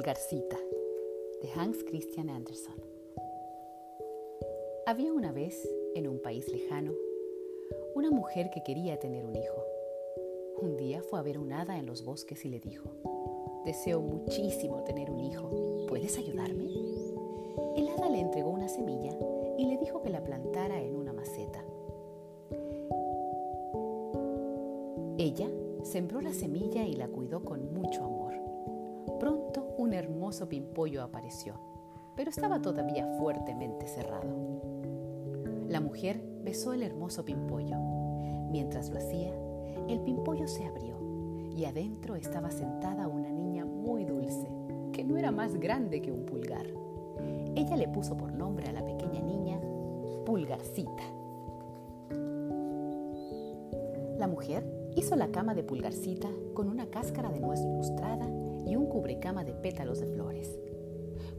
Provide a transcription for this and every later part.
Pulgarcita de Hans Christian Andersen. Había una vez, en un país lejano, una mujer que quería tener un hijo. Un día fue a ver un hada en los bosques y le dijo, Deseo muchísimo tener un hijo, ¿puedes ayudarme? El hada le entregó una semilla y le dijo que la plantara en una maceta. Ella sembró la semilla y la cuidó con mucho amor. Hermoso pimpollo apareció, pero estaba todavía fuertemente cerrado. La mujer besó el hermoso pimpollo. Mientras lo hacía, el pimpollo se abrió y adentro estaba sentada una niña muy dulce, que no era más grande que un pulgar. Ella le puso por nombre a la pequeña niña Pulgarcita. La mujer hizo la cama de Pulgarcita con una cáscara de nuez ilustrada de pétalos de flores.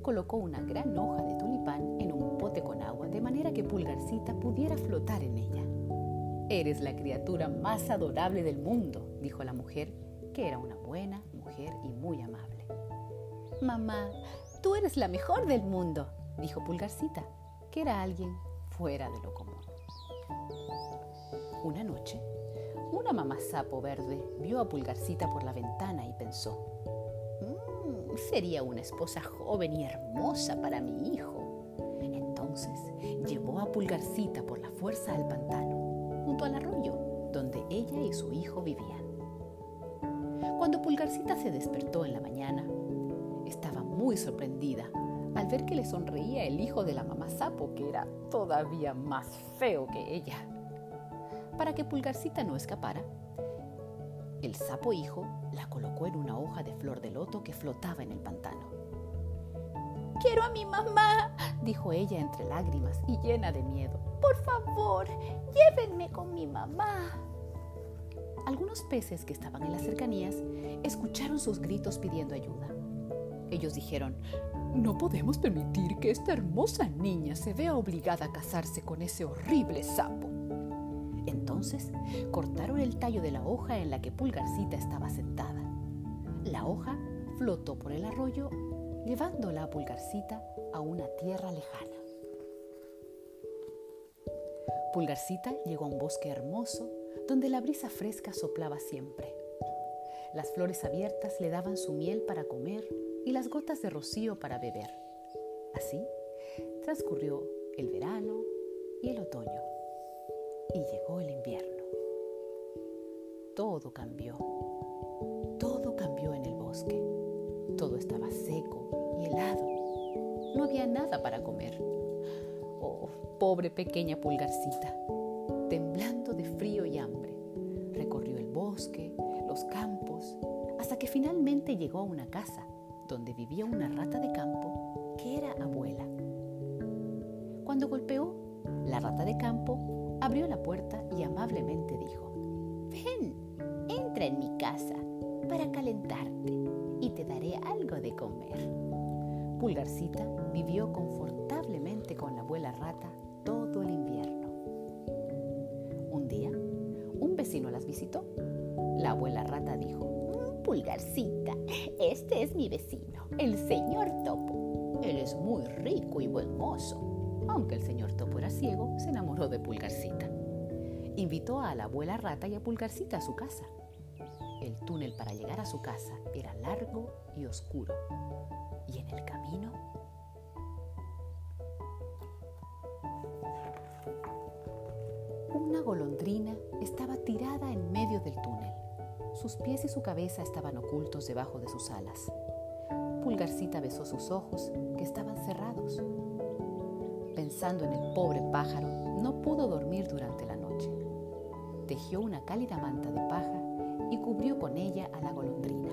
Colocó una gran hoja de tulipán en un pote con agua de manera que Pulgarcita pudiera flotar en ella. Eres la criatura más adorable del mundo, dijo la mujer, que era una buena mujer y muy amable. Mamá, tú eres la mejor del mundo, dijo Pulgarcita, que era alguien fuera de lo común. Una noche, una mamá sapo verde vio a Pulgarcita por la ventana y pensó, "Mm, sería una esposa joven y hermosa para mi hijo. Entonces llevó a Pulgarcita por la fuerza al pantano, junto al arroyo donde ella y su hijo vivían. Cuando Pulgarcita se despertó en la mañana, estaba muy sorprendida al ver que le sonreía el hijo de la mamá sapo, que era todavía más feo que ella. Para que Pulgarcita no escapara, el sapo hijo la colocó en una hoja de flor de loto que flotaba en el pantano. Quiero a mi mamá, dijo ella entre lágrimas y llena de miedo. Por favor, llévenme con mi mamá. Algunos peces que estaban en las cercanías escucharon sus gritos pidiendo ayuda. Ellos dijeron, no podemos permitir que esta hermosa niña se vea obligada a casarse con ese horrible sapo. Entonces cortaron el tallo de la hoja en la que Pulgarcita estaba sentada. La hoja flotó por el arroyo, llevándola a Pulgarcita a una tierra lejana. Pulgarcita llegó a un bosque hermoso donde la brisa fresca soplaba siempre. Las flores abiertas le daban su miel para comer y las gotas de rocío para beber. Así transcurrió el verano y el otoño y llegó el invierno. Todo cambió. Todo cambió en el bosque. Todo estaba seco y helado. No había nada para comer. Oh, pobre pequeña pulgarcita, temblando de frío y hambre, recorrió el bosque, los campos, hasta que finalmente llegó a una casa donde vivía una rata de campo que era abuela. Cuando golpeó, la rata de campo abrió la puerta y amablemente dijo, ven, entra en mi casa para calentarte y te daré algo de comer. Pulgarcita vivió confortablemente con la abuela rata todo el invierno. Un día, un vecino las visitó. La abuela rata dijo, "Mm, Pulgarcita, este es mi vecino, el señor Topo. Él es muy rico y buen mozo. Aunque el señor ciego, se enamoró de Pulgarcita. Invitó a la abuela rata y a Pulgarcita a su casa. El túnel para llegar a su casa era largo y oscuro. Y en el camino una golondrina estaba tirada en medio del túnel. Sus pies y su cabeza estaban ocultos debajo de sus alas. Pulgarcita besó sus ojos, que estaban cerrados. Pensando en el pobre pájaro, no pudo dormir durante la noche. Tejió una cálida manta de paja y cubrió con ella a la golondrina.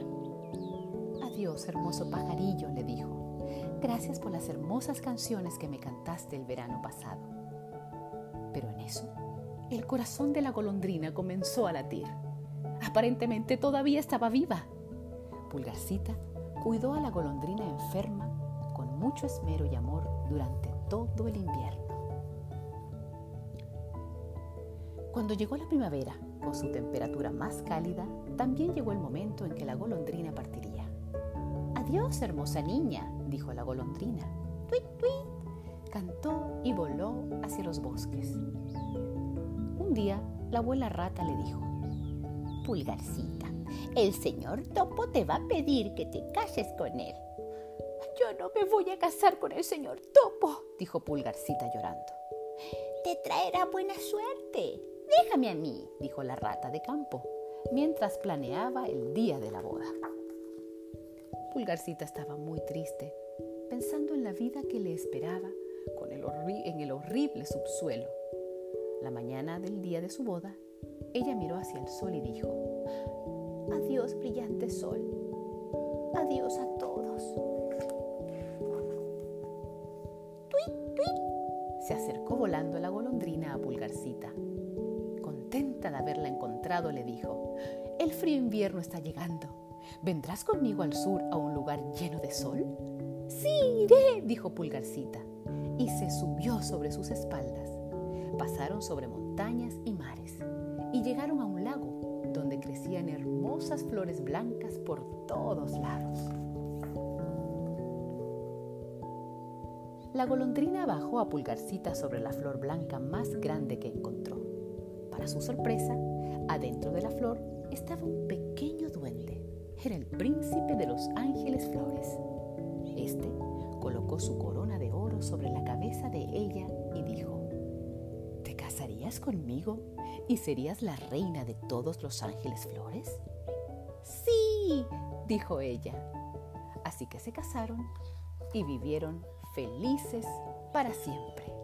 Adiós, hermoso pajarillo, le dijo. Gracias por las hermosas canciones que me cantaste el verano pasado. Pero en eso, el corazón de la golondrina comenzó a latir. Aparentemente todavía estaba viva. Pulgarcita cuidó a la golondrina enferma con mucho esmero y amor durante todo el invierno. Cuando llegó la primavera, con su temperatura más cálida, también llegó el momento en que la golondrina partiría. Adiós, hermosa niña, dijo la golondrina. Tuit, tuit. Cantó y voló hacia los bosques. Un día, la abuela rata le dijo, Pulgarcita, el señor Topo te va a pedir que te cases con él. Yo no me voy a casar con el señor Topo, dijo Pulgarcita llorando. Te traerá buena suerte. Déjame a mí, dijo la rata de campo, mientras planeaba el día de la boda. Pulgarcita estaba muy triste, pensando en la vida que le esperaba con el en el horrible subsuelo. La mañana del día de su boda, ella miró hacia el sol y dijo, Adiós, brillante sol. Adiós a todos. Se acercó volando la golondrina a Pulgarcita. Contenta de haberla encontrado, le dijo, El frío invierno está llegando. ¿Vendrás conmigo al sur a un lugar lleno de sol? Sí, iré, dijo Pulgarcita, y se subió sobre sus espaldas. Pasaron sobre montañas y mares y llegaron a un lago donde crecían hermosas flores blancas por todos lados. La golondrina bajó a Pulgarcita sobre la flor blanca más grande que encontró. Para su sorpresa, adentro de la flor estaba un pequeño duende. Era el príncipe de los ángeles flores. Este colocó su corona de oro sobre la cabeza de ella y dijo, ¿Te casarías conmigo y serías la reina de todos los ángeles flores? Sí, dijo ella. Así que se casaron y vivieron felices para siempre.